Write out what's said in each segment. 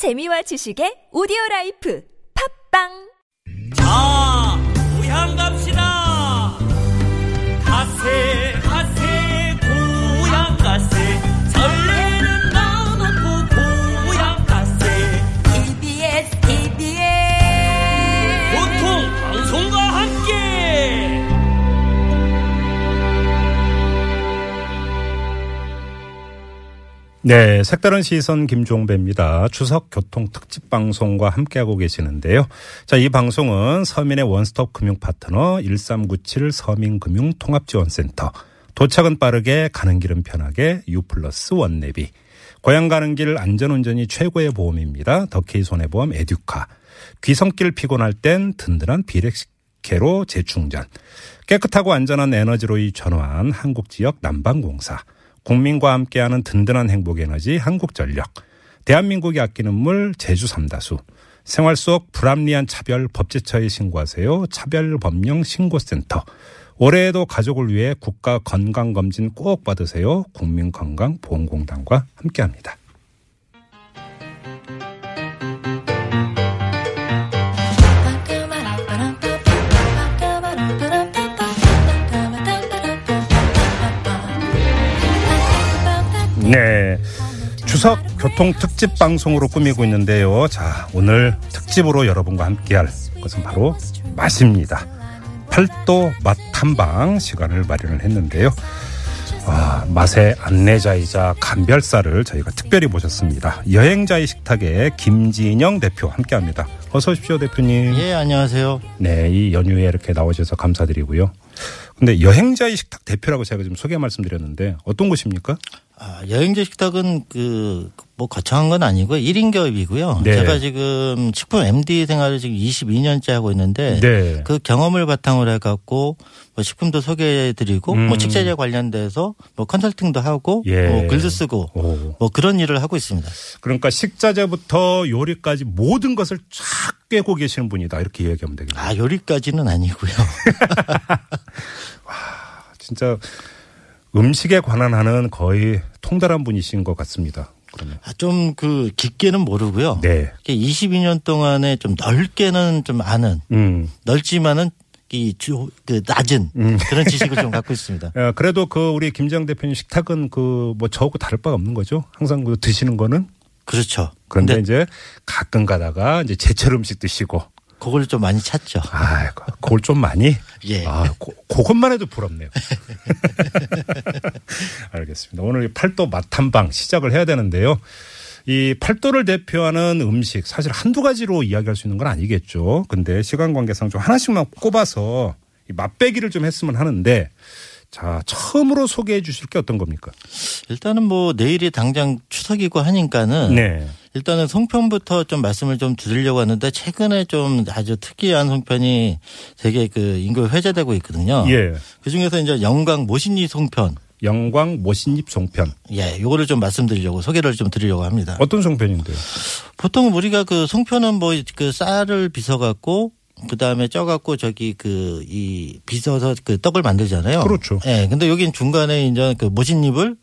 재미와 지식의 오디오 라이프. 팝빵 네, 색다른 시선 김종배입니다. 추석 교통 특집 방송과 함께하고 계시는데요. 자, 이 방송은 서민의 원스톱 금융 파트너 1397 서민금융 통합지원센터, 도착은 빠르게 가는 길은 편하게 유플러스 원내비, 고향 가는 길 안전운전이 최고의 보험입니다. 더케이 손해보험 에듀카, 귀성길 피곤할 땐 든든한 비렉시케로 재충전, 깨끗하고 안전한 에너지로 이 전환 한국지역 난방공사, 국민과 함께하는 든든한 행복 에너지 한국전력, 대한민국이 아끼는 물 제주 삼다수, 생활 속 불합리한 차별 법제처에 신고하세요. 차별법령 신고센터. 올해에도 가족을 위해 국가 건강검진 꼭 받으세요. 국민건강보험공단과 함께합니다. 네. 추석 교통 특집 방송으로 꾸미고 있는데요. 자, 오늘 특집으로 여러분과 함께할 것은 바로 맛입니다. 팔도 맛 탐방 시간을 마련을 했는데요. 아, 맛의 안내자이자 감별사를 저희가 특별히 모셨습니다. 여행자의 식탁의 김진영 대표 함께합니다. 어서 오십시오, 대표님. 예, 안녕하세요. 네, 이 연휴에 이렇게 나오셔서 감사드리고요. 근데 여행자의 식탁 대표라고 제가 지금 소개 말씀드렸는데 어떤 곳입니까? 아, 여행자 식탁은 그, 뭐 거창한 건 아니고 1인 기업이고요. 네. 제가 지금 식품 MD 생활을 지금 22년째 하고 있는데 네. 그 경험을 바탕으로 해갖고 뭐 식품도 소개해드리고 음. 뭐 식자재 관련돼서 뭐 컨설팅도 하고 예. 뭐 글도 쓰고 오. 뭐 그런 일을 하고 있습니다. 그러니까 식자재부터 요리까지 모든 것을 쫙 꿰고 계시는 분이다. 이렇게 이야기하면 되겠네요. 아, 요리까지는 아니고요. 진짜 음식에 관한 하는 거의 통달한 분이신 것 같습니다. 그러면. 아, 좀 그 깊게는 모르고요. 네. 22년 동안에 좀 넓게는 좀 아는 음. 넓지만은 이 주, 그 낮은 그런 지식을 좀 갖고 있습니다. 야, 그래도 그 우리 김장 대표님 식탁은 그 뭐 저하고 다를 바가 없는 거죠. 항상 그 드시는 거는. 그렇죠. 그런데 이제 가끔 가다가 이제 제철 음식 드시고. 그걸 좀 많이 찾죠. 아, 그걸 좀 많이. 예. 아, 고, 그것만 해도 부럽네요. 알겠습니다. 오늘 이 팔도 맛탐방 시작을 해야 되는데요. 이 팔도를 대표하는 음식 사실 한두 가지로 이야기할 수 있는 건 아니겠죠. 근데 시간 관계상 좀 하나씩만 꼽아서 이 맛배기를 좀 했으면 하는데 자, 처음으로 소개해 주실 게 어떤 겁니까? 일단은 뭐 내일이 당장 추석이고 하니까는 네. 일단은 송편부터 좀 말씀을 좀 드리려고 하는데 최근에 좀 아주 특이한 송편이 되게 그 인구에 회자되고 있거든요. 예. 그 중에서 이제 영광 모신리 송편. 영광 모신잎 송편. 예, 요거를 좀 말씀드리려고 소개를 좀 드리려고 합니다. 어떤 송편인데요? 보통 우리가 그 송편은 뭐 그 쌀을 빚어 갖고 그 다음에 쪄 갖고 저기 그 이 빚어서 그 떡을 만들잖아요. 그렇죠. 예. 근데 여긴 중간에 이제 그 모진잎을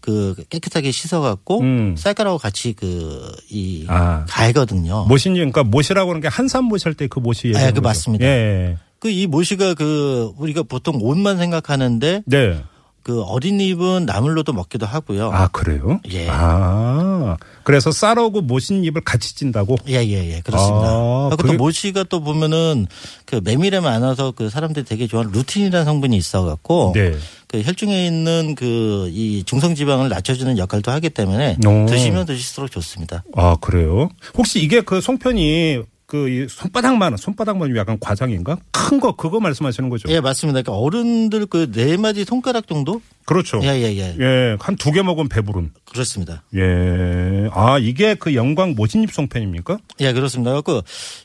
그 깨끗하게 씻어 갖고 음. 쌀가루하고 같이 그이 아. 갈거든요. 모신잎, 그러니까 모시라고 하는 게 한산 모시할 때그 모시 얘기하는 예, 그 거죠? 맞습니다. 예. 그 이 모시가 그 우리가 보통 옷만 생각하는데 네. 그 어린 잎은 나물로도 먹기도 하고요. 아, 그래요? 예. 아. 그래서 쌀하고 모신잎을 같이 찐다고? 예, 예, 예. 그렇습니다. 아, 그리고 그게- 또 모시가 또 보면은 그 메밀에 많아서 그 사람들이 되게 좋아하는 루틴이라는 성분이 있어 갖고 네. 그 혈중에 있는 그 이 중성 지방을 낮춰주는 역할도 하기 때문에 오. 드시면 드실수록 좋습니다. 아, 그래요? 혹시 이게 그 송편이 그이 손바닥만, 손바닥만 약간 과장인가? 큰 거, 그거 말씀하시는 거죠? 예, 맞습니다. 그러니까 어른들 그 네 마디 손가락 정도? 그렇죠. 예, 예, 예. 예, 한 두 개 먹으면 배부른. 그렇습니다. 예. 아, 이게 그 영광 모진잎 송편입니까? 예, 그렇습니다. 그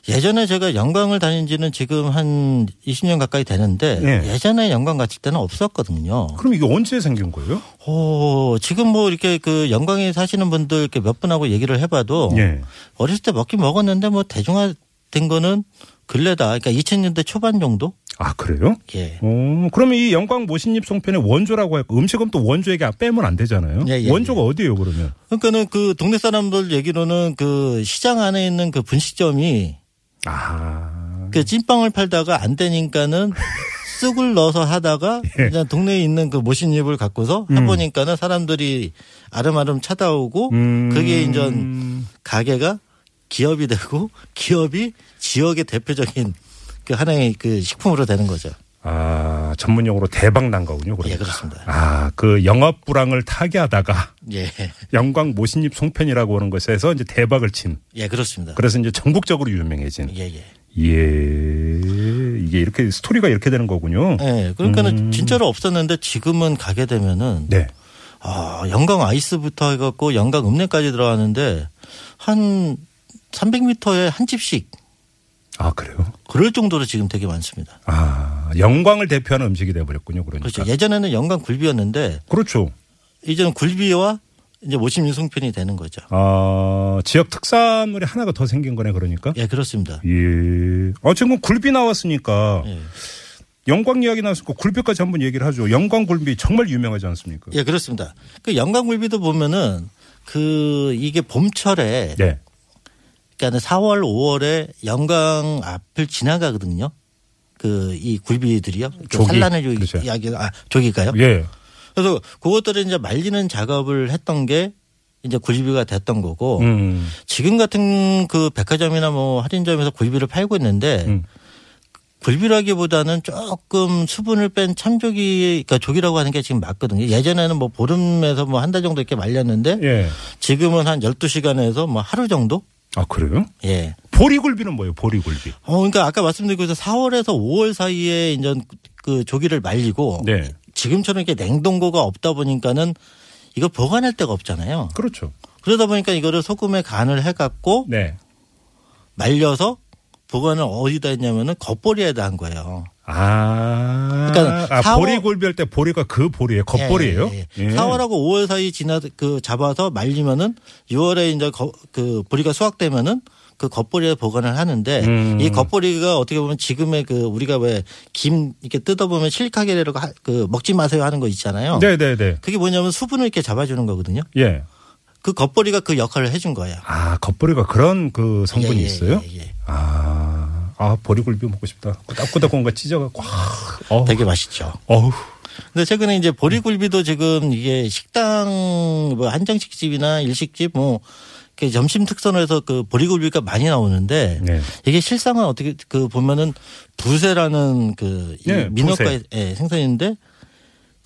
예전에 제가 영광을 다닌 지는 지금 한 20년 가까이 되는데 예. 예전에 영광 갔을 때는 없었거든요. 그럼 이게 언제 생긴 거예요? 오, 지금 뭐 이렇게 그 영광에 사시는 분들 이렇게 몇 분하고 얘기를 해봐도 예. 어렸을 때 먹긴 먹었는데 뭐 대중화 된 거는 근래다. 그러니까 2000년대 초반 정도? 아 그래요? 예. 어, 그러면 이 영광 모신잎 송편의 원조라고 할까? 음식은 또 원조에게 빼면 안 되잖아요. 예, 예, 원조가 어디예요, 그러면? 그러니까는 그 동네 사람들 얘기로는 그 시장 안에 있는 그 분식점이 아. 그 찐빵을 팔다가 안 되니까는 쑥을 넣어서 하다가 예. 그냥 동네에 있는 그 모신잎을 갖고서 해보니까는 사람들이 아름아름 찾아오고 음. 그게 이제 가게가 기업이 되고 기업이 지역의 대표적인 그 하나의 그 식품으로 되는 거죠. 아, 전문 용어로 대박 난 거군요, 그러니까. 예, 그렇습니다. 아, 그 영업 불황을 타개하다가 예. 영광 모신잎 송편이라고 하는 것에서 이제 대박을 친. 예, 그렇습니다. 그래서 이제 전국적으로 유명해진. 예, 예. 예. 이게 이렇게 스토리가 이렇게 되는 거군요. 예. 그러니까는 진짜로 없었는데 지금은 가게 되면은 음. 네. 아, 영광 아이스부터 해 갖고 영광 읍내까지 들어가는데 한 300m에 한 집씩 아, 그래요? 그럴 정도로 지금 되게 많습니다. 아, 영광을 대표하는 음식이 돼버렸군요, 그러니까. 그렇죠. 예전에는 영광 굴비였는데 그렇죠. 이제는 굴비와 이제 모심 유성편이 되는 거죠. 아, 지역 특산물이 하나가 더 생긴 거네, 그러니까. 예, 그렇습니다. 예. 아, 지금 굴비 나왔으니까 예. 영광 이야기 나왔으니까 굴비까지 한번 얘기를 하죠. 영광 굴비 정말 유명하지 않습니까? 예, 그렇습니다. 그 영광 굴비도 보면은 그 이게 봄철에 네. 그러니까 4월, 5월에 영광 앞을 지나가거든요. 그 이 굴비들이요. 그 조기. 산란을 조기. 이야기 아 조기가요. 예. 그래서 그것들을 이제 말리는 작업을 했던 게 이제 굴비가 됐던 거고 음. 지금 같은 그 백화점이나 뭐 할인점에서 굴비를 팔고 있는데 음. 굴비라기보다는 조금 수분을 뺀 참조기 그러니까 조기라고 하는 게 지금 맞거든요. 예전에는 뭐 보름에서 뭐 한 달 정도 이렇게 말렸는데 예. 지금은 한 12시간에서 뭐 하루 정도? 아, 그래요? 예. 보리굴비는 뭐예요, 보리굴비? 어, 그러니까 아까 말씀드린 것처럼 4월에서 5월 사이에 이제 그 조기를 말리고 네. 지금처럼 이렇게 냉동고가 없다 보니까는 이걸 보관할 데가 없잖아요. 그렇죠. 그러다 보니까 이거를 소금에 간을 해갖고 네. 말려서 보관을 어디다 했냐면은 겉보리에다 한 거예요. 아. 그러니까 아, 사월- 보리굴비 할 때 보리가 그 보리예요. 겉보리예요? 예, 예. 4월하고 5월 사이 지나 그 잡아서 말리면은 6월에 이제 거- 그 보리가 수확되면은 그 겉보리에 보관을 하는데 음. 이 겉보리가 어떻게 보면 지금의 그 우리가 왜 김 이렇게 뜯어보면 실카게라고 하- 그 먹지 마세요 하는 거 있잖아요. 네, 네, 네. 그게 뭐냐면 수분을 이렇게 잡아주는 거거든요. 예. 그 겉보리가 그 역할을 해준 거예요. 아, 겉보리가 그런 그 성분이 예, 예, 있어요? 예, 예. 아, 아, 보리굴비 먹고 싶다. 꾸덕꾸덕 뭔가 찢어갖고, 와, 어우, 되게 맛있죠. 어우. 근데 최근에 이제 보리굴비도 지금 이게 식당 뭐 한정식 집이나 일식집 뭐 이렇게 점심 특선으로 해서 그 보리굴비가 많이 나오는데 네. 이게 실상은 어떻게 그 보면은 부세라는 그이 네, 민어과의 예, 생선인데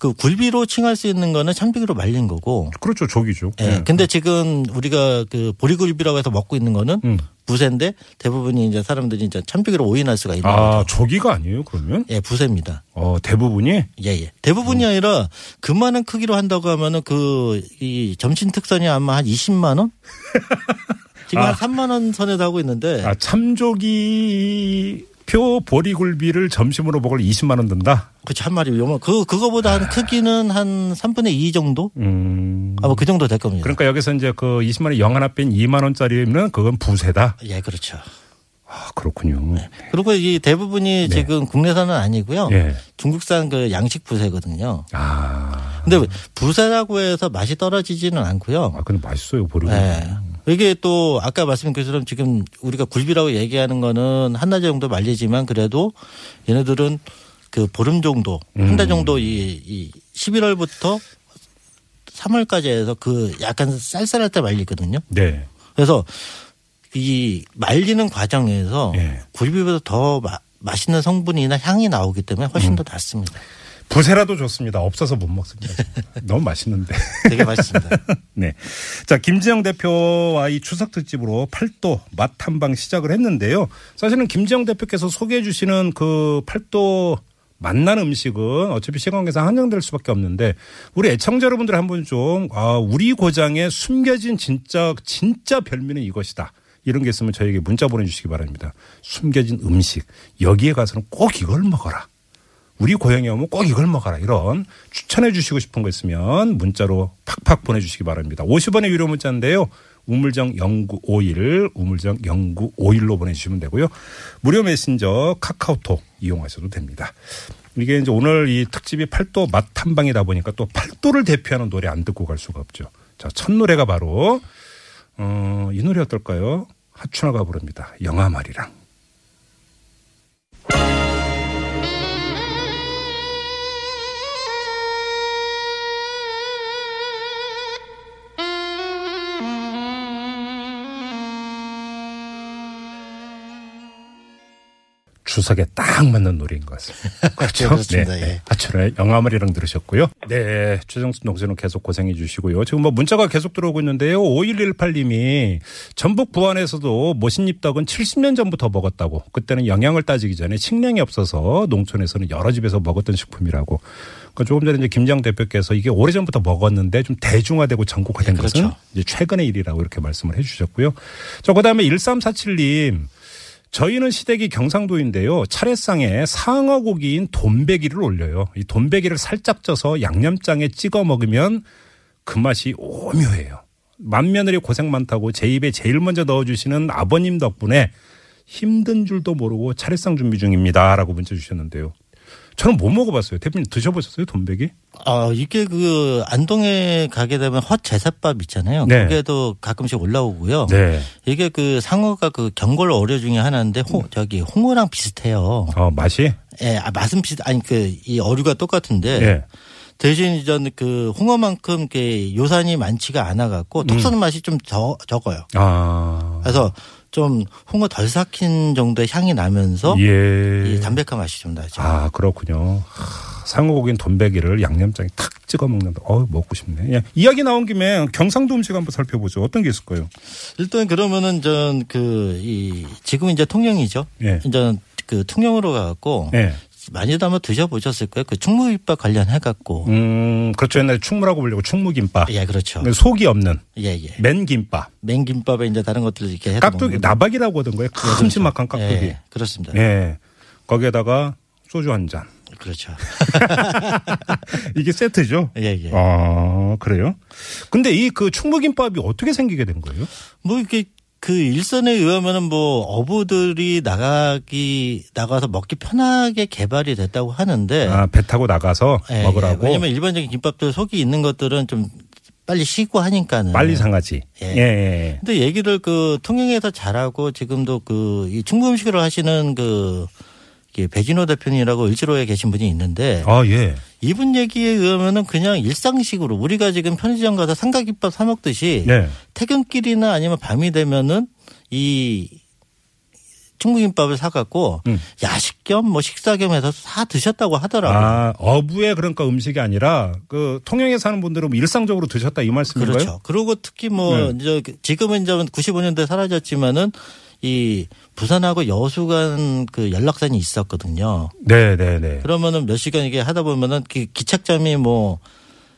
그 굴비로 칭할 수 있는 거는 참비기로 말린 거고. 그렇죠. 조기죠. 예. 네. 근데 지금 우리가 그 보리굴비라고 해서 먹고 있는 거는 음. 부세인데 대부분이 이제 사람들이 이제 참비기로 오인할 수가 있는 아, 거죠. 조기가 아니에요, 그러면? 예, 부세입니다. 어, 대부분이? 예, 예. 대부분이 아니라 그만한 크기로 한다고 하면은 그 이 점심 특선이 아마 한 20만 원? 지금 한 3만 원 선에서 하고 있는데 아, 참조기 표 보리굴비를 점심으로 먹을 20만 원 든다? 그치 한 마리 요만 그 그거보다 한 크기는 한 3분의 2 정도? 음. 아마 그 정도 될 겁니다. 그러니까 여기서 이제 그 20만원 영 하나 뺀 2만 원짜리면 그건 부세다? 예, 그렇죠. 아, 그렇군요. 그리고 이 대부분이 지금 국내산은 아니고요. 네. 예. 중국산 그 양식 부세거든요. 아. 근데 부세라고 해서 맛이 떨어지지는 않고요. 아, 근데 맛있어요, 보리굴비. 네. 이게 또 아까 말씀드린 것처럼 지금 우리가 굴비라고 얘기하는 거는 한낮 정도 말리지만 그래도 얘네들은 그 보름 정도 한달 정도 이, 이 11월부터 3월까지 해서 그 약간 쌀쌀할 때 말리거든요. 네. 그래서 이 말리는 과정에서 예. 굴비보다 더 마- 맛있는 성분이나 향이 나오기 때문에 훨씬 더 낫습니다. 부세라도 좋습니다. 없어서 못 먹습니다. 너무 맛있는데. 되게 맛있습니다. 네. 자, 김지영 대표와 이 추석 특집으로 팔도 맛 탐방 시작을 했는데요. 사실은 김지영 대표께서 소개해 주시는 그 팔도 만난 음식은 어차피 시간계상 한정될 수밖에 없는데 우리 애청자 여러분들 한번 좀 아, 우리 고장에 숨겨진 진짜 진짜 별미는 이것이다. 이런 게 있으면 저에게 문자 보내주시기 바랍니다. 숨겨진 음식 여기에 가서는 꼭 이걸 먹어라. 우리 고향에 오면 꼭 이걸 먹어라. 이런 추천해 주시고 싶은 거 있으면 문자로 팍팍 보내주시기 바랍니다. 50원의 유료 문자인데요. 우물정 0951 우물정 0951로 보내주시면 되고요. 무료 메신저 카카오톡 이용하셔도 됩니다. 이게 이제 오늘 이 특집이 팔도 맛 탐방이다 보니까 또 팔도를 대표하는 노래 안 듣고 갈 수가 없죠. 자, 첫 노래가 바로 어, 이 노래 어떨까요? 하춘화가 부릅니다. 영화 말이랑. 추석에 딱 맞는 노래인 것 같습니다. 그렇죠? 그렇습니다. 네. 예. 하춘화의 영화말이랑 들으셨고요. 네. 최정수 농수는 계속 고생해 주시고요. 지금 뭐 문자가 계속 들어오고 있는데요. 5118님이 전북 부안에서도 모신잎떡은 70년 전부터 먹었다고. 그때는 영양을 따지기 전에 식량이 없어서 농촌에서는 여러 집에서 먹었던 식품이라고. 그 조금 전에 이제 김장 대표께서 이게 오래전부터 먹었는데 좀 대중화되고 전국화된 네, 그렇죠. 것은 이제 최근의 일이라고 이렇게 말씀을 해 주셨고요. 저 그다음에 1347님 저희는 시댁이 경상도인데요. 차례상에 상어 고기인 돈베기를 올려요. 이 돈베기를 살짝 쪄서 양념장에 찍어 먹으면 그 맛이 오묘해요. 맏며느리 고생 많다고 제 입에 제일 먼저 넣어주시는 아버님 덕분에 힘든 줄도 모르고 차례상 준비 중입니다. 라고 문자 주셨는데요. 저는 못 먹어봤어요. 대표님 드셔보셨어요? 돈베기? 아, 이게 그 안동에 가게 되면 헛 제사밥 있잖아요. 네. 거기에도 가끔씩 올라오고요. 네. 이게 그 상어가 그 경골 어류 중에 하나인데 홍, 저기 홍어랑 비슷해요. 어, 맛이? 예, 아, 맛은 비슷 아니 그 이 어류가 똑같은데 예. 대신 이제 그 홍어만큼 그 요산이 많지가 않아 갖고 톡 쏘는 맛이 좀더 적어요. 아. 그래서 좀 홍어 덜 삭힌 정도의 향이 나면서 예. 이 담백한 맛이 좀 나죠. 아, 그렇군요. 하, 상어고기는 돈베기를 양념장에 탁 찍어 먹는다. 어, 먹고 싶네. 예. 이야기 나온 김에 경상도 음식 한번 살펴보죠. 어떤 게 있을까요? 일단 그러면은 전 그 이 지금 이제 통영이죠. 예. 이제 그 통영으로 가갖고 예. 많이도 한번 드셔보셨을 거예요. 그 충무김밥 관련해 갖고. 음, 그렇죠. 옛날에 충무라고 불리고 충무김밥. 예, 그렇죠. 속이 없는 예, 예. 맨김밥. 맹김밥에 이제 다른 것들을 이렇게 해서 깍두기, 나박이라고 하던 거예요. 큼지막한 거. 깍두기. 예, 그렇습니다. 예. 거기에다가 소주 한 잔. 그렇죠. 이게 세트죠? 예, 예. 아, 그래요? 근데 이 그 충무김밥이 어떻게 생기게 된 거예요? 뭐 이렇게 그 일선에 의하면은 뭐 어부들이 나가기 나가서 먹기 편하게 개발이 됐다고 하는데 아, 배 타고 나가서 예, 먹으라고. 예. 왜냐면 일반적인 김밥들 속이 있는 것들은 좀 빨리 식고 하니까는 빨리 상하지. 예. 예. 예. 근데 얘기를 그 통영에서 잘하고 지금도 그이 중국 음식을 하시는 그 배진호 대표님이라고 을지로에 계신 분이 있는데 아, 예. 이분 얘기에 의하면은 그냥 일상식으로 우리가 지금 편의점 가서 삼각김밥 사 먹듯이 네. 퇴근길이나 아니면 밤이 되면은 이 중국김밥을 사갖고 음. 야식 겸 뭐 식사 겸 해서 다 드셨다고 하더라고요. 아, 어부의 그러니까 음식이 아니라 그 통영에 사는 분들은 뭐 일상적으로 드셨다 이 말씀인가요? 그렇죠. 그리고 특히 뭐 네. 이제 지금은 이제 95년대 사라졌지만은 이 부산하고 여수 간 그 연락선이 있었거든요. 네, 네, 네. 그러면은 몇 시간 이게 하다 보면은 그 기착점이 뭐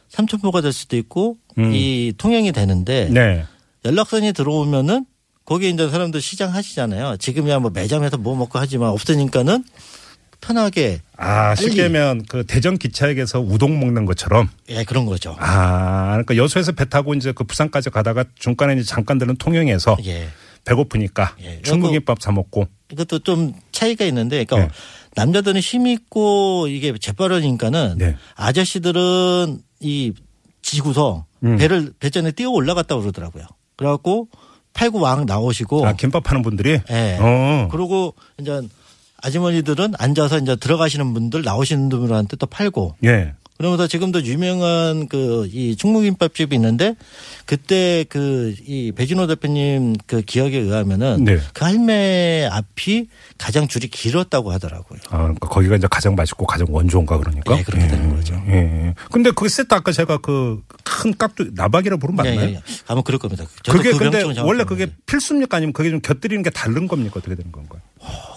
삼천포가 될 수도 있고 음. 이 통영이 되는데 네. 연락선이 들어오면은 거기 이제 사람들 시장 하시잖아요. 지금이야 뭐 매점에서 뭐 먹고 하지만 없으니까는 편하게 아, 빨리. 쉽게 하면 그 대전 기차역에서 우동 먹는 것처럼 예 그런 거죠. 아, 그러니까 여수에서 배 타고 이제 그 부산까지 가다가 중간에 이제 잠깐 들은 통영에서 예. 배고프니까 예. 중국김밥 사 먹고 이것도 좀 차이가 있는데, 그러니까 네. 남자들은 힘 있고 이게 재빠르니까는 네. 아저씨들은 이 지구서 음. 배를 배전에 뛰어 올라갔다 고 그러더라고요. 그래갖고 팔고 왕 나오시고, 아, 김밥 하는 분들이 예. 어. 그리고 이제 아주머니들은 앉아서 이제 들어가시는 분들 나오시는 분들한테 또 팔고 예. 그러면서 지금도 유명한 그 이 충무김밥집이 있는데 그때 그 이 배진호 대표님 그 기억에 의하면은 네. 그 할매 앞이 가장 줄이 길었다고 하더라고요. 아, 그러니까 거기가 이제 가장 맛있고 가장 원조인가 그러니까. 네, 그렇게 되는 거죠. 예. 예. 근데 그 세트 아까 제가 그 큰 깍두 나박이라 부르면 맞나요? 예, 예, 예. 아마 그럴 겁니다. 그게 그 근데 원래 그게. 필수입니까 아니면 그게 좀 곁들이는 게 다른 겁니까 어떻게 되는 건가요?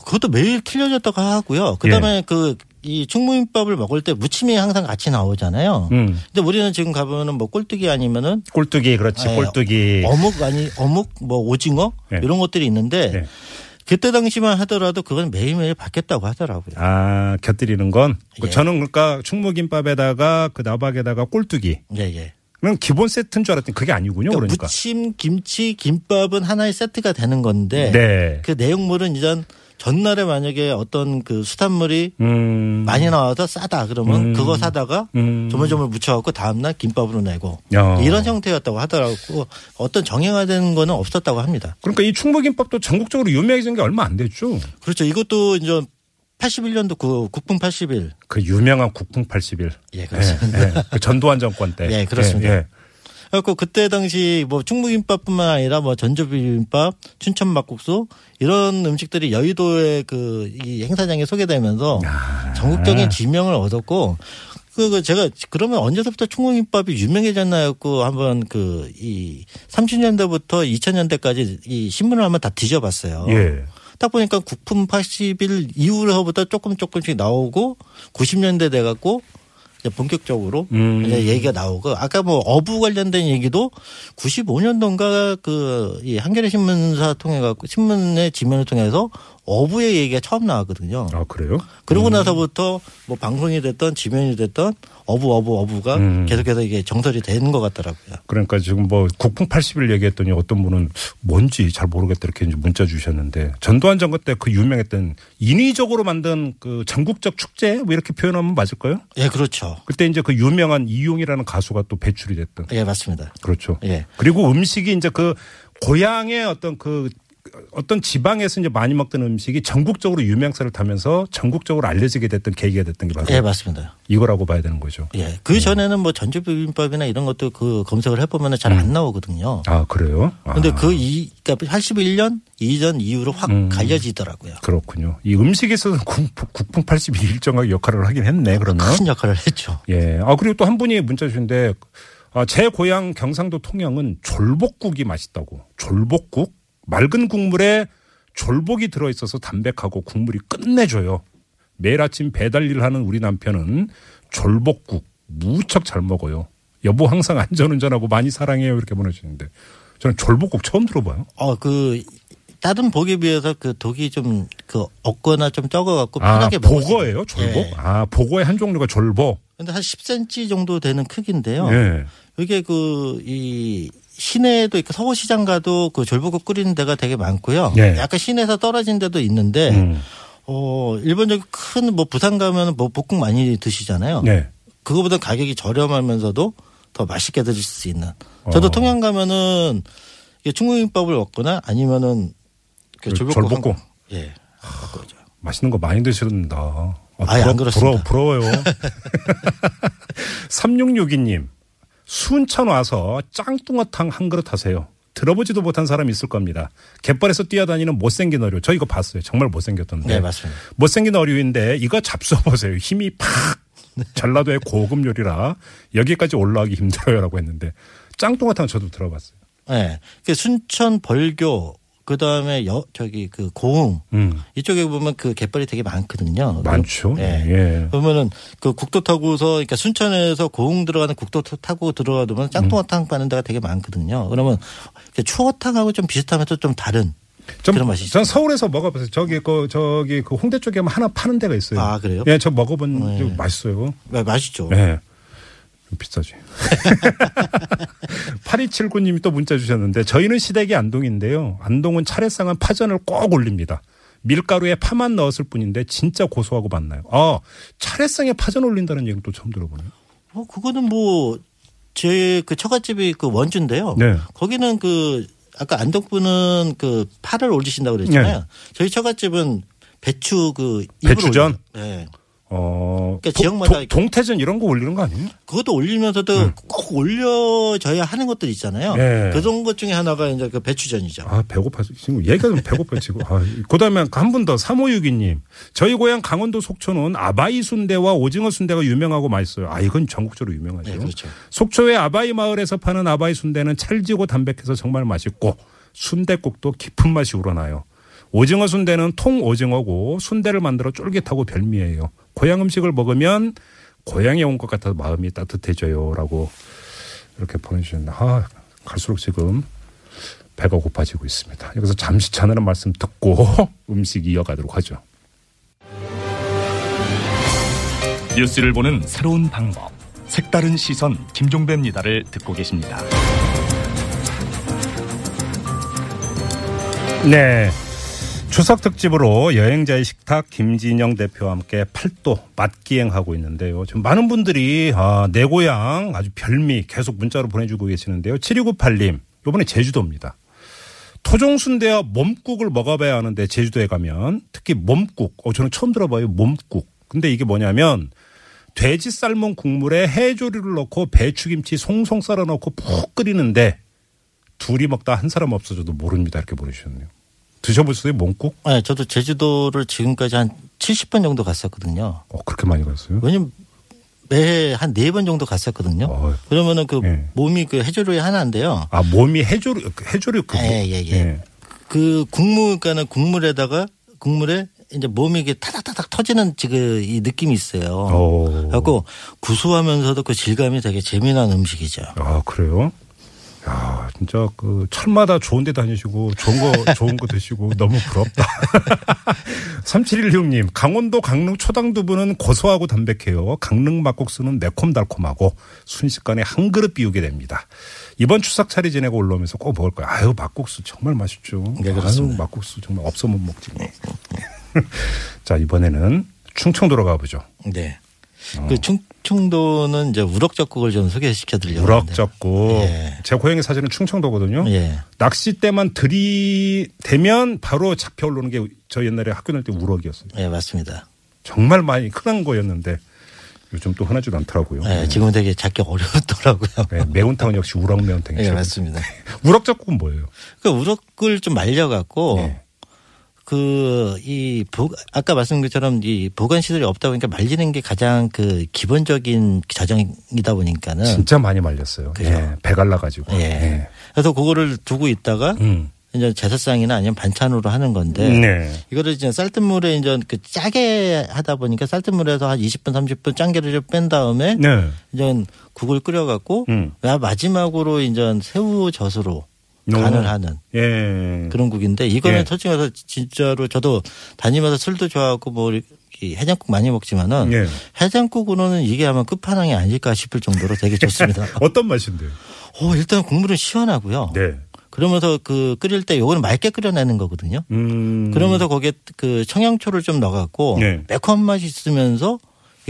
그것도 매일 틀려졌다고 하고요. 예. 그다음에 그 이 충무김밥을 먹을 때 무침이 항상 같이 나오잖아요. 음. 근데 우리는 지금 가보면은 뭐 꼴뚜기 아니면은 꼴뚜기 그렇지 예, 꼴뚜기. 어묵 아니 어묵 뭐 오징어 예. 이런 것들이 있는데 예. 그때 당시만 하더라도 그건 매일매일 바뀌었다고 하더라고요. 아 곁들이는 건그 예. 저는 그러니까 충무김밥에다가 그 나박에다가 꼴뚜기 예, 예. 기본 세트인 줄 알았더니 그게 아니군요. 그러니까 그러니까. 무침, 김치, 김밥은 하나의 세트가 되는 건데 네. 그 내용물은 이전 전날에 만약에 어떤 그 수산물이 음. 많이 나와서 싸다 그러면 음. 그거 사다가 음. 조물조물 묻혀갖고 다음날 김밥으로 내고 야. 이런 형태였다고 하더라고 어떤 정형화된 거는 없었다고 합니다. 그러니까 이 충무김밥도 전국적으로 유명해진 게 얼마 안 됐죠. 그렇죠. 이것도 이제 81년도 그 국풍 81. 그 유명한 국풍 80일. 예, 그렇습니다. 예, 예. 그 전두환 정권 때. 예, 그렇습니다. 예, 예. 그래갖고 그때 당시 뭐 충무김밥뿐만 아니라 뭐 전조비빔밥, 춘천 막국수 이런 음식들이 여의도의 그 이 행사장에 소개되면서 아. 전국적인 지명을 얻었고 그, 그 제가 그러면 언제서부터 충무김밥이 유명해졌나였고 한번 그 이 30년대부터 2000년대까지 이 신문을 한번 다 뒤져봤어요. 예. 딱 보니까 국품 80일 이후로부터 조금 조금씩 나오고 90년대 돼갖고 이제 본격적으로 음. 이제 얘기가 나오고 아까 뭐 어부 관련된 얘기도 95년도인가 그이 한겨레 신문사 통해 갖고 신문의 지면을 통해서 어부의 얘기가 처음 나왔거든요. 아, 그래요? 그러고 나서부터 뭐 방송이 됐던 지면이 됐던 어부 어부 어부가 음. 계속해서 이게 정설이 되는 것 같더라고요. 그러니까 지금 뭐 국풍 80일 얘기했더니 어떤 분은 뭔지 잘 모르겠다 이렇게 이제 문자 주셨는데 전두환 정권 때 그 유명했던 인위적으로 만든 그 전국적 축제 뭐 이렇게 표현하면 맞을까요? 예, 그렇죠. 그때 이제 그 유명한 이용이라는 가수가 또 배출이 됐던. 예, 맞습니다. 그렇죠. 예. 그리고 음식이 이제 그 고향의 어떤 그 어떤 지방에서 이제 많이 먹던 음식이 전국적으로 유명세를 타면서 전국적으로 알려지게 됐던 계기가 됐던 게 바로 예, 맞습니다. 이거라고 봐야 되는 거죠. 예. 그 전에는 뭐 전주비빔밥이나 이런 것도 그 검색을 해보면 잘안 나오거든요. 아 그래요? 아, 근데 그 이, 그러니까 81년 이전 이후로 확 음. 갈려지더라고요. 그렇군요. 이 음식에 있어서 국- 국풍 80이 일정하게 역할을 하긴 했네 그러면. 큰 역할을 했죠. 예. 아 그리고 또 한 분이 문자 주신데 아, 제 고향 경상도 통영은 졸복국이 맛있다고. 졸복국 맑은 국물에 졸복이 들어 있어서 담백하고 국물이 끝내줘요. 매일 아침 배달 일을 하는 우리 남편은 졸복국 무척 잘 먹어요. 여보 항상 안전운전하고 많이 사랑해요 이렇게 보내주시는데 저는 졸복국 처음 들어봐요. 어, 그, 다른 복에 비해서 그 독이 좀 그 없거나 좀 적어갖고 아 편하게 먹을 수 보거예요 졸복? 예. 아 보거의 한 종류가 졸복. 근데 한 10cm 정도 되는 크기인데요. 예. 이게 그, 이, 시내에도 있고 서울시장 가도 그 졸복국 끓이는 데가 되게 많고요. 네. 약간 시내에서 떨어진 데도 있는데, 음. 어, 일반적인 큰 뭐 부산 가면 뭐 볶음 많이 드시잖아요. 네. 그거보다 가격이 저렴하면서도 더 맛있게 드실 수 있는. 저도 어. 통영 가면은 충무김밥을 먹거나 아니면은 그그 졸복국. 졸복국. 한- 예. 먹거죠. 맛있는 거 많이 드시는다. 아, 아예 안 그렇습니다. 부러워, 부러워요. 3662님, 순천 와서 짱뚱어탕 한 그릇 하세요. 들어보지도 못한 사람 있을 겁니다. 갯벌에서 뛰어다니는 못생긴 어류. 저 이거 봤어요. 정말 못생겼던데. 네, 맞습니다. 못생긴 어류인데 이거 잡숴보세요. 힘이 팍! 전라도의 고급 요리라 여기까지 올라가기 힘들어요라고 했는데 짱뚱어탕 저도 들어봤어요. 예. 그 순천 벌교 그 다음에 여 저기 그 고흥 음, 이쪽에 보면 그 갯벌이 되게 많거든요. 많죠. 예. 예. 그러면은 그 국도 타고서 그러니까 순천에서 고흥 들어가는 국도 타고 들어가면 짱뚱어탕 파는 데가 되게 많거든요. 그러면 그 추어탕하고 좀 비슷하면서 좀 다른 좀, 그런 맛이 전 서울에서 먹어봤어요. 저기 그 저기 그 홍대 쪽에 하나 파는 데가 있어요. 아, 그래요? 예, 저 먹어본 네. 적 맛있어요. 마- 맛있죠. 예. 좀 비싸지. 8279님이 또 문자 주셨는데 저희는 시댁이 안동인데요. 안동은 차례상은 파전을 꼭 올립니다. 밀가루에 파만 넣었을 뿐인데 진짜 고소하고 맛나요. 아, 차례상에 파전 올린다는 얘기는 또 처음 들어보네요. 어, 그거는 뭐, 제 그 처갓집이 그 원주인데요. 네. 거기는 그, 아까 안동분은 그 파를 올리신다고 그랬잖아요. 네. 저희 처갓집은 배추 그, 배추전? 올려요. 네. 어, 그러니까 도- 지역마다 도- 동태전 이런 거 올리는 거 아니에요? 그것도 올리면서도 꼭 올려져야 하는 것들 있잖아요. 네. 그런 것 중에 하나가 이제 그 배추전이죠. 아, 배고파. 지금 얘기가 좀 배고파, 지금. 아, 그 다음에 한 분 더, 3562님. 저희 고향 강원도 속초는 아바이 순대와 오징어 순대가 유명하고 맛있어요. 아, 이건 전국적으로 유명하죠. 네, 그렇죠. 속초의 아바이 마을에서 파는 아바이 순대는 찰지고 담백해서 정말 맛있고 순대국도 깊은 맛이 우러나요. 오징어 순대는 통 오징어고 순대를 만들어 쫄깃하고 별미예요. 고향 음식을 먹으면 고향에 온 것 같아서 마음이 따뜻해져요라고 이렇게 보내주셨는데 아 갈수록 지금 배가 고파지고 있습니다. 여기서 잠시 자느는 말씀 듣고 음식 이어가도록 하죠. 뉴스를 보는 새로운 방법. 색다른 시선 김종배입니다를 듣고 계십니다. 네. 추석 특집으로 여행자의 식탁 김진영 대표와 함께 팔도 맛기행하고 있는데요. 지금 많은 분들이 아, 내 고향 아주 별미 계속 문자로 보내주고 계시는데요. 7298님, 요번에 제주도입니다. 토종순대와 몸국을 먹어봐야 하는데 제주도에 가면 특히 몸국, 어, 저는 처음 들어봐요. 몸국. 근데 이게 뭐냐면 돼지 삶은 국물에 해조류를 넣고 배추김치 송송 썰어 넣고 푹 끓이는데 둘이 먹다 한 사람 없어져도 모릅니다. 이렇게 보내주셨네요. 드셔보셨어요? 몸국? 네, 저도 제주도를 지금까지 한 70번 정도 갔었거든요. 어, 그렇게 많이 갔어요? 왜냐면 매해 한 네 번 정도 갔었거든요. 어. 그러면은 그 예. 몸이 그 해조류의 하나인데요. 아, 몸이 해조류, 해조류 그. 예, 예, 예. 그 국물, 그러니까는 국물에다가 국물에 이제 몸이 이게 타닥타닥 터지는 지금 이 느낌이 있어요. 오. 그래갖고 구수하면서도 그 질감이 되게 재미난 음식이죠. 아, 그래요? 야, 진짜 그 철마다 좋은 데 다니시고 좋은 거 좋은 거 드시고 너무 부럽다. 3716님, 강원도 강릉 초당 두부는 고소하고 담백해요. 강릉 막국수는 매콤달콤하고 순식간에 한 그릇 비우게 됩니다. 이번 추석 차례 지내고 올라오면서 꼭 먹을 거예요. 아유, 막국수 정말 맛있죠. 네, 그렇습니다. 아유, 막국수 정말 없어 못 먹지 뭐. 자, 이번에는 충청도로 가보죠. 네. 어. 그 충청도는 이제 우럭젓국을 좀 소개시켜 드리려고 하는데. 우럭젓국. 예. 제 고향의 사실은 충청도거든요. 예. 낚싯대만 들이대면 바로 잡혀 올라오는 게 저 옛날에 학교 다닐 때 우럭이었어요. 예, 맞습니다. 정말 많이 흔한 거였는데 요즘 또 흔하지도 않더라고요. 예, 지금은 되게 잡기 어렵더라고요. 네, 매운탕은 역시 우럭 매운탕이죠. 예, 맞습니다. 우럭젓국은 뭐예요? 그 우럭을 좀 말려갖고 네. 그이 아까 말씀드린 것처럼 이 보관 시설이 없다 보니까 말리는 게 가장 그 기본적인 자정이다 보니까는 진짜 많이 말렸어요. 그죠. 예, 배 갈라가지고. 예. 예. 그래서 그거를 두고 있다가 음. 이제 제사상이나 아니면 반찬으로 하는 건데 네. 이거를 이제 쌀뜨물에 이제 그 짜게 하다 보니까 쌀뜨물에서 한 20분 30분 짱게를 좀 뺀 다음에 네. 이제 국을 끓여갖고 음. 마지막으로 이제 새우젓으로 간을 하는 예. 그런 국인데 이거는 예. 솔직히 말해서 진짜로 저도 다니면서 술도 좋아하고 뭐 해장국 많이 먹지만은 예. 해장국으로는 이게 아마 끝판왕이 아닐까 싶을 정도로 되게 좋습니다. 어떤 맛인데요? 어, 일단 국물은 시원하고요. 네. 그러면서 그 끓일 때 요거는 맑게 끓여내는 거거든요. 음. 그러면서 거기에 그 청양초를 좀 넣어갖고 네. 매콤한 맛이 있으면서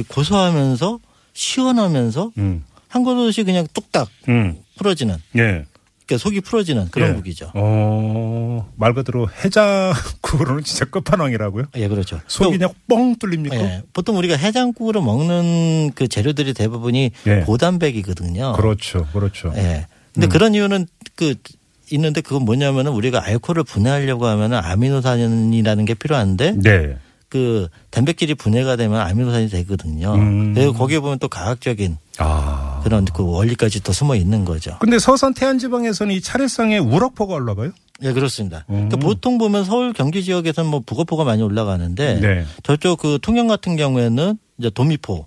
고소하면서 시원하면서 음. 한 그릇이 그냥 뚝딱 음. 풀어지는 예. 그러니까 속이 풀어지는 그런 예. 국이죠. 어, 말 그대로 해장국으로는 진짜 끝판왕이라고요? 예, 그렇죠. 속이 그냥 뻥 뚫립니까? 예, 보통 우리가 해장국으로 먹는 그 재료들이 대부분이 예. 고단백이거든요. 그렇죠, 그렇죠. 예. 근데 그런 이유는 그 있는데 그건 뭐냐면은 우리가 알코올을 분해하려고 하면은 아미노산이라는 게 필요한데 네. 그 단백질이 분해가 되면 아미노산이 되거든요. 음. 그리고 거기에 보면 또 과학적인 아. 그런 그 원리까지 또 숨어 있는 거죠. 근데 서산 태안지방에서는 이 차례상에 우럭포가 올라가요? 예, 그렇습니다. 음. 그러니까 보통 보면 서울 경기 지역에서는 뭐 북어포가 많이 올라가는데 네. 저쪽 그 통영 같은 경우에는 이제 도미포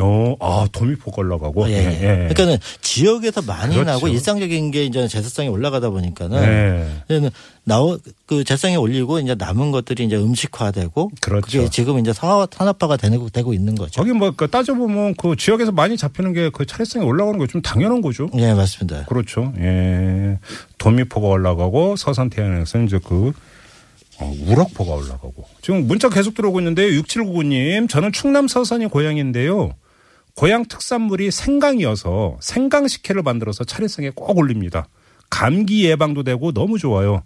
어, 아, 도미포가 올라가고. 예, 예. 그러니까는 지역에서 많이 그렇죠. 나고 일상적인 게 이제 제사상에 올라가다 보니까는 네. 이제는 나오 그 제사상에 올리고 이제 남은 것들이 이제 음식화되고 그렇죠. 게 지금 이제 산업 산업화가 되고 되고 있는 거죠. 저기 뭐, 그 따져 보면 그 지역에서 많이 잡히는 게 그 차례상에 올라가는 게 좀 당연한 거죠. 예, 맞습니다. 그렇죠. 예. 도미포가 올라가고 서산 태안에서 이제 그 어, 우럭포가 올라가고. 지금 문자 계속 들어오고 있는데요. 6799님, 저는 충남 서산이 고향인데요. 고향 특산물이 생강이어서 생강 식혜를 만들어서 차례상에 꼭 올립니다. 감기 예방도 되고 너무 좋아요.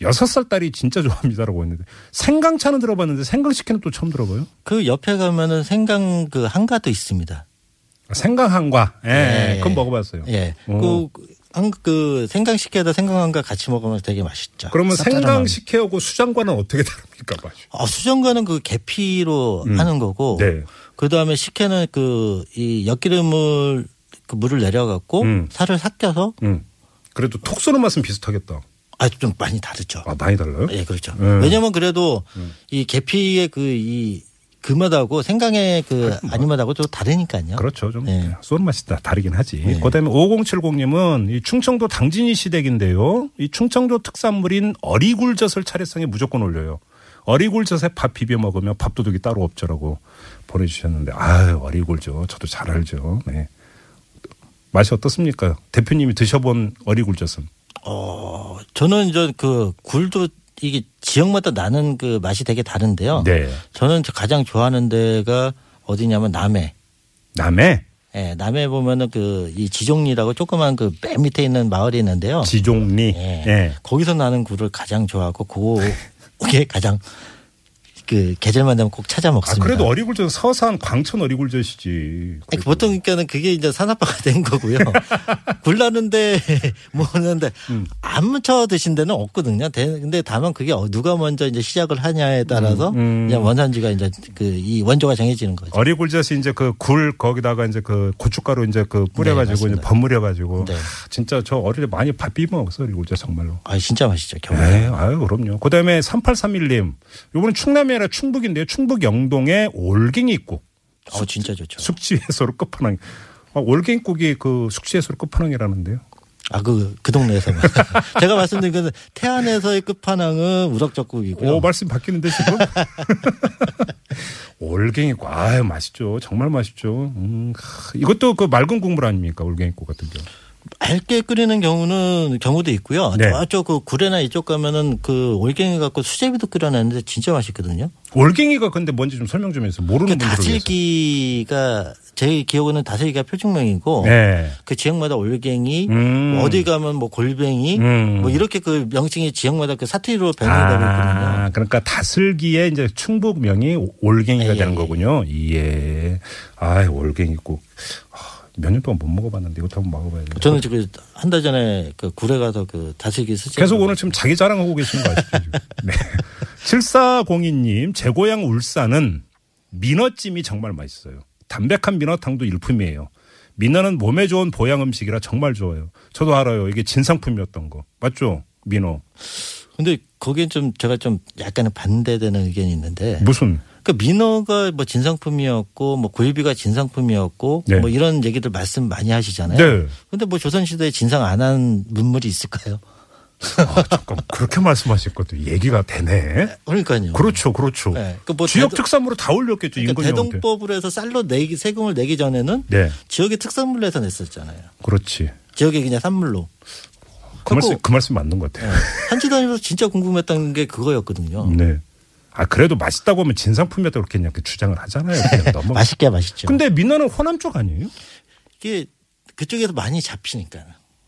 여섯 살 딸이 진짜 좋아합니다라고 했는데 생강차는 들어봤는데 생강식혜는 또 처음 들어봐요. 그 옆에 가면은 생강 그 한가도 있습니다. 생강 한과, 예, 예. 그건 먹어봤어요. 예. 오. 그, 한, 그 생강식혜에다 생강한가 같이 먹으면 되게 맛있죠. 그러면. 생강식혜하고 수장과는 어떻게 다릅니까, 맛이? 아, 수정과는 그 계피로 하는 거고 네. 그 다음에 식혜는 그 이 엿기름을 그 물을 내려갖고 음. 살을 삭혀서 음. 그래도 톡 쏘는 맛은 비슷하겠다. 아주 좀 많이 다르죠. 아, 많이 달라요? 예, 그렇죠. 음. 왜냐면 그래도 이 계피의 그이그 맛하고 생강의 그 아니맛하고 좀 다르니까요. 그렇죠. 좀 예. 쏘는 맛이 다 다르긴 하지. 예. 그다음에 5070님은 이 충청도 당진이 시댁인데요. 이 충청도 특산물인 어리굴젓을 차례상에 무조건 올려요. 어리굴젓에 밥 비벼 먹으면 밥도둑이 따로 없죠라고 보내주셨는데 아유 어리굴젓 저도 잘 알죠. 네. 맛이 어떻습니까? 대표님이 드셔본 어리굴젓은 어, 저는 이제 그 굴도 이게 지역마다 나는 그 맛이 되게 다른데요. 네 저는 가장 좋아하는 데가 어디냐면 남해. 남해 예, 남해 보면은 그 이 지종리라고 조그만 그 맨 밑에 있는 마을이 있는데요. 지종리 예. 예. 거기서 나는 굴을 가장 좋아하고 그게 가장 그 계절만 되면 꼭 찾아 아 먹습니다. 그래도 어리굴젓 서산 광천 어리굴젓이지. 아니, 보통 그러니까는 그게 이제 산업화가 된 거고요. 굴나는데 뭐는데 음. 안 묻혀 드신 데는 없거든요. 대- 근데 다만 그게 어- 누가 먼저 이제 시작을 하냐에 따라서 음. 이제 원산지가 이제 그 이 원조가 정해지는 거죠. 어리굴젓이 이제 그 굴 거기다가 이제 그 고춧가루 이제 그 뿌려가지고 이제 맞습니다. 버무려가지고 네. 진짜 저 어릴 때 많이 밥 비벼 먹었어 어리굴젓 정말로. 아 진짜 맛있죠. 겨울. 네, 아유 그럼요. 그다음에 3831님, 요번은 충남이 아니라 충북인데요. 충북 영동의 올갱이국 어 진짜 좋죠. 숙지 해소로 끝판왕. 아, 올갱이국이 그 숙지 해소로 끝판왕이라는데요. 아 그 그 동네에서 제가 말씀드린 건 태안에서의 끝판왕은 우럭젓국이고요. 오 말씀 바뀌는데 지금. 올갱이국 아유 맛있죠. 정말 맛있죠. 음, 하, 이것도 그 맑은 국물 아닙니까 올갱이국 같은 경우. 얇게 끓이는 경우는 경우도 있고요. 네. 저쪽 그 구례나 이쪽 가면은 그 올갱이 갖고 수제비도 끓여내는데 진짜 맛있거든요. 올갱이가 근데 뭔지 좀 설명 좀 해주세요. 모르는 그 분들을 위해서. 다슬기가 제 기억으로는 다슬기가 표준명이고 네. 그 지역마다 올갱이 음. 어디 가면 뭐 골뱅이 음. 뭐 이렇게 그 명칭이 지역마다 그 사투리로 변형되고 있거든요. 아, 그러니까 다슬기의 이제 충북명이 오- 올갱이가 예, 되는 예. 거군요. 예. 아, 올갱이국. 몇 년 동안 못 먹어봤는데 이것도 한번 먹어봐야 돼. 저는 지금 한 달 전에 그 구례 가서 그 다슬기 수제 계속 오늘 지금 자기 자랑하고 계시는 거 아시죠? 지금? 네. 7402님, 제 고향 울산은 민어찜이 정말 맛있어요. 담백한 민어탕도 일품이에요. 민어는 몸에 좋은 보양 음식이라 정말 좋아요. 저도 알아요. 이게 진상품이었던 거. 맞죠? 민어. 근데 거기엔 좀 제가 좀 약간은 반대되는 의견이 있는데 무슨? 그 민어가 뭐 진상품이었고 뭐 굴비가 진상품이었고 네. 뭐 이런 얘기들 말씀 많이 하시잖아요. 네. 근데 뭐 조선 시대에 진상 안 한 문물이 있을까요? 아, 잠깐. 그렇게 말씀하실 것도 얘기가 되네. 그러니까요. 그렇죠, 그렇죠. 네. 그뭐 지역 대동- 특산물을 다 올렸겠죠, 그러니까. 대동법으로 해서 쌀로 내기 세금을 내기 전에는 네, 지역의 특산물로 해서 냈었잖아요. 그렇지. 지역의 그냥 산물로. 그 말씀, 그 말씀 맞는 것 같아요. 한치 다니면서 진짜 궁금했던 게 그거였거든요. 네. 아, 그래도 맛있다고 하면 진상품이었다 그렇게 그냥 그 주장을 하잖아요. 너무. 맛있게 맛있죠. 근데 민어는 호남 쪽 아니에요? 이게 그쪽에서 많이 잡히니까.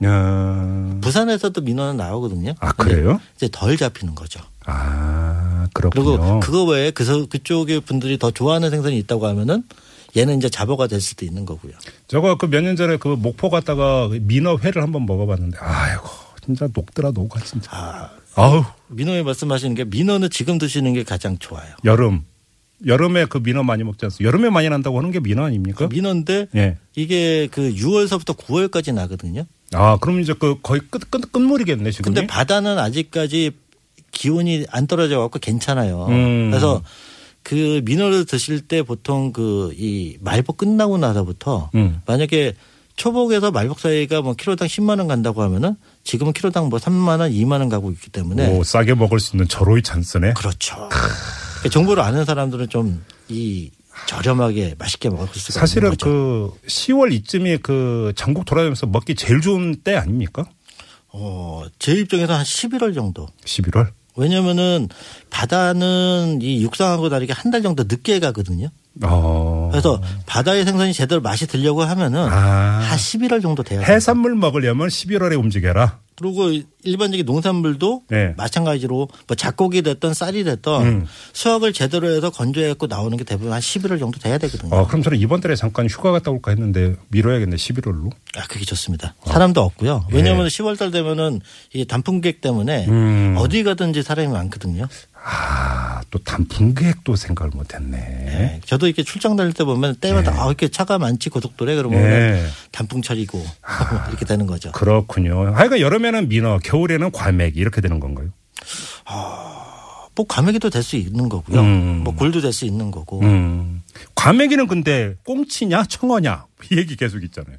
야. 부산에서도 민어는 나오거든요. 아, 그래요? 이제 덜 잡히는 거죠. 아, 그렇군요. 그리고 그거 외에 그 그쪽의 분들이 더 좋아하는 생선이 있다고 하면은 얘는 이제 잡어가 될 수도 있는 거고요. 저거 그 몇 년 전에 그 목포 갔다가 민어 회를 한번 먹어봤는데, 아이고, 진짜 녹더라, 녹아, 진짜. 아, 아우, 민어에 말씀하시는 게 민어는 지금 드시는 게 가장 좋아요. 여름. 여름에 그 민어 많이 먹지 않습니까? 여름에 많이 난다고 하는 게 민어 아닙니까? 민어인데 예. 이게 그 6월서부터 9월까지 나거든요. 아, 그럼 이제 그 거의 끝, 끝, 끝물이겠네, 지금. 근데 바다는 아직까지 기온이 안 떨어져 갖고 괜찮아요. 음. 그래서 그 민어를 드실 때 보통 그 이 말복 끝나고 나서부터 음. 만약에 초복에서 말복 사이가 뭐 키로당 10만 원 간다고 하면은 지금은 키로당 뭐 3만 원, 2만 원 가고 있기 때문에 오, 싸게 먹을 수 있는 절호의 찬스네. 그렇죠. 그러니까 정보를 아는 사람들은 좀 이 저렴하게 맛있게 먹을 수가 사실은 있는 거죠. 그 10월 이쯤이 그 전국 돌아다니면서 먹기 제일 좋은 때 아닙니까? 어, 제 입장에서 한 11월 정도. 11월. 왜냐면은 바다는 이 육상하고 다르게 한 달 정도 늦게 가거든요. 어. 그래서 바다의 생선이 제대로 맛이 들려고 하면은 아. 한 11월 정도 돼요. 해산물 먹으려면 11월에 움직여라. 그리고 일반적인 농산물도 네. 마찬가지로 뭐 잡곡이 됐던 쌀이 됐던 음. 수확을 제대로 해서 건조해갖고 나오는 게 대부분 한 11월 정도 돼야 되거든요. 어, 그럼 저는 이번 달에 잠깐 휴가 갔다 올까 했는데 미뤄야겠네, 11월로. 아, 그게 좋습니다. 사람도 없고요. 예. 왜냐하면 10월 달 되면은 이 단풍객 때문에 음. 어디 가든지 사람이 많거든요. 아, 또 단풍 계획도 생각을 못 했네. 네. 저도 이렇게 출장 다닐 때 보면 때마다 아, 이렇게 차가 많지 고속도로에 그러면 네. 단풍철이고 이렇게 되는 거죠. 그렇군요. 하여간 여름에는 민어, 겨울에는 과메기 이렇게 되는 건가요? 뭐 과메기도 될 수 있는 거고요. 음. 뭐 굴도 될 수 있는 거고. 음. 과메기는 근데 꽁치냐, 청어냐? 이 얘기 계속 있잖아요.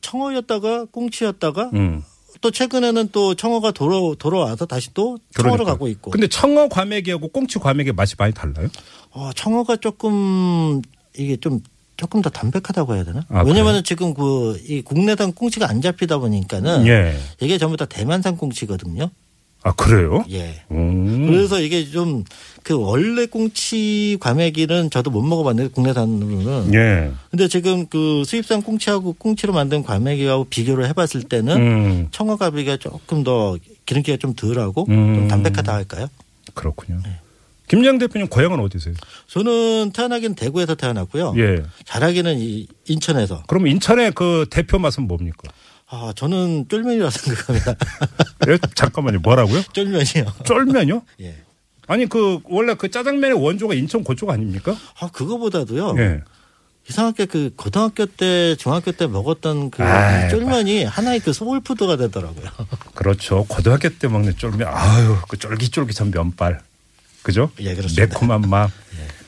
청어였다가 꽁치였다가 음. 또 최근에는 또 청어가 돌아, 돌아와서 다시 또 청어로 그러니까. 가고 있고. 근데 청어 과메기하고 꽁치 과메기 맛이 많이 달라요? 어, 청어가 조금 이게 좀 조금 더 담백하다고 해야 되나? 아, 왜냐면은 지금 그 이 국내산 꽁치가 안 잡히다 보니까는 예. 이게 전부 다 대만산 꽁치거든요. 아 그래요? 예. 음. 그래서 이게 좀 그 원래 꽁치 과메기는 저도 못 먹어봤는데 국내산으로는. 예. 근데 지금 그 수입산 꽁치하고 꽁치로 만든 과메기하고 비교를 해봤을 때는 음. 청어가비가 조금 더 기름기가 좀 덜하고 음. 좀 담백하다 할까요? 그렇군요. 네. 김장 대표님 고향은 어디세요? 저는 태어나기는 대구에서 태어났고요. 예. 자라기는 이 인천에서. 그럼 인천의 그 대표 맛은 뭡니까? 아, 저는 쫄면이라 생각합니다. 예? 잠깐만요. 뭐라고요? 쫄면이요. 쫄면요? 예. 아니 그 원래 그 짜장면의 원조가 인천 그쪽 아닙니까? 아, 그거보다도요. 예. 이상하게 그 고등학교 때, 중학교 때 먹었던 그 아이, 쫄면이 하나의 그 소울푸드가 되더라고요. 그렇죠. 고등학교 때 먹는 쫄면, 아유, 그 쫄깃쫄깃한 면발. 그죠? 예, 그렇습니다. 매콤한 맛.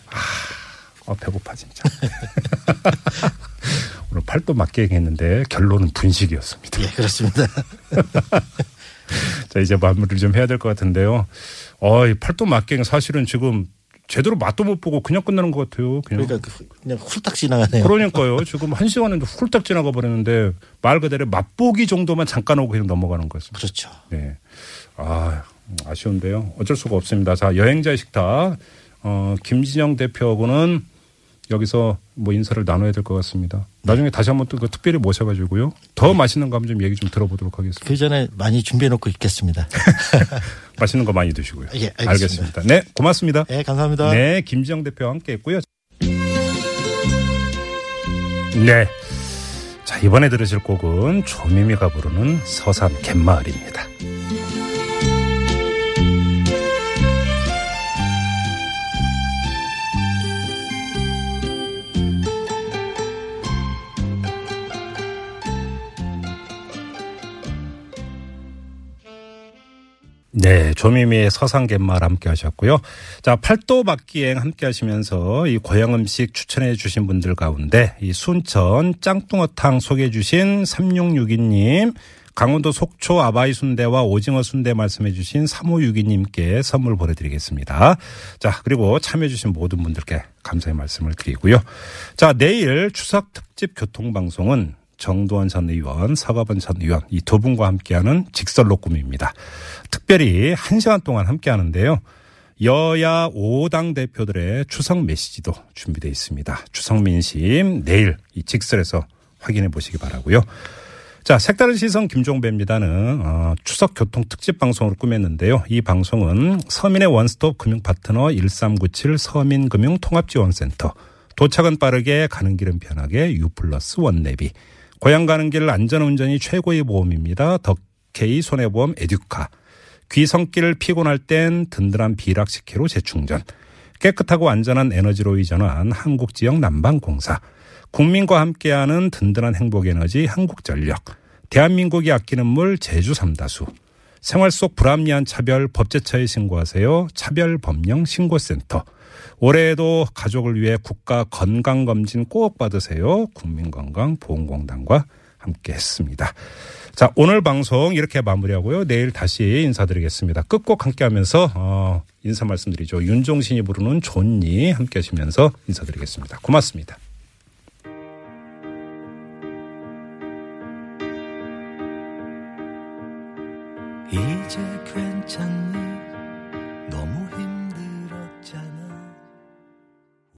아, 어, 배고파, 진짜. 오늘 팔도 맞게 했는데 결론은 분식이었습니다. 예, 그렇습니다. 자, 이제 마무리를 좀 해야 될 것 같은데요. 어, 이 팔도 맞게 사실은 지금 제대로 맛도 못 보고 그냥 끝나는 것 같아요. 그냥. 그러니까 그- 그냥 훌딱 지나가네요. 그러니까요. 지금 한 시간은 훌딱 지나가 버렸는데 말 그대로 맛보기 정도만 잠깐 오고 그냥 넘어가는 거였습니다. 그렇죠. 네. 아, 아쉬운데요. 어쩔 수가 없습니다. 자, 여행자의 식탁. 어, 김진영 대표하고는 여기서 뭐 인사를 나눠야 될 것 같습니다. 나중에 다시 한번 또 그 특별히 모셔가지고요. 더 맛있는 거 한번 좀 얘기 좀 들어보도록 하겠습니다. 그 전에 많이 준비해 놓고 있겠습니다. 맛있는 거 많이 드시고요. 예, 알겠습니다. 네, 고맙습니다. 네, 감사합니다. 네, 김지영 대표와 함께 했고요. 네. 자, 이번에 들으실 곡은 조미미가 부르는 서산 갯마을입니다. 네, 조미미의 서산갯마을 함께 하셨고요. 자, 팔도 막기행 함께 하시면서 이 고향 음식 추천해 주신 분들 가운데 이 순천 짱뚱어탕 소개해 주신 3662님, 강원도 속초 아바이 순대와 오징어 순대 말씀해 주신 3562님께 선물 보내드리겠습니다. 자, 그리고 참여해 주신 모든 분들께 감사의 말씀을 드리고요. 자, 내일 추석 특집 교통방송은 정도원 전 의원, 서가번 전 의원 이 두 분과 함께하는 직설로 꿈입니다. 특별히 한 시간 동안 함께 하는데요. 여야 5당 대표들의 추석 메시지도 준비되어 있습니다. 추석 민심 내일 이 직설에서 확인해 보시기 바라고요. 자, 색다른 시선 김종배입니다는 어, 추석 교통 특집 방송으로 꾸몄는데요. 이 방송은 서민의 원스톱 금융 파트너 1397 서민금융 통합지원센터 도착은 빠르게 가는 길은 편하게 유플러스 원내비 고향 가는 길 안전운전이 최고의 보험입니다. 덕케이 손해보험 에듀카. 귀성길 피곤할 땐 든든한 비락식혜로 재충전. 깨끗하고 안전한 에너지로 이전한 한국지역 난방공사. 국민과 함께하는 든든한 행복에너지 한국전력. 대한민국이 아끼는 물 제주 삼다수. 생활 속 불합리한 차별 법제처에 신고하세요. 차별법령 신고센터 올해에도 가족을 위해 국가 건강검진 꼭 받으세요 국민건강보험공단과 함께 했습니다. 자 오늘 방송 이렇게 마무리하고요 내일 다시 인사드리겠습니다. 끝곡 함께 하면서 어, 인사 말씀드리죠 윤종신이 부르는 존니 함께 하시면서 인사드리겠습니다. 고맙습니다.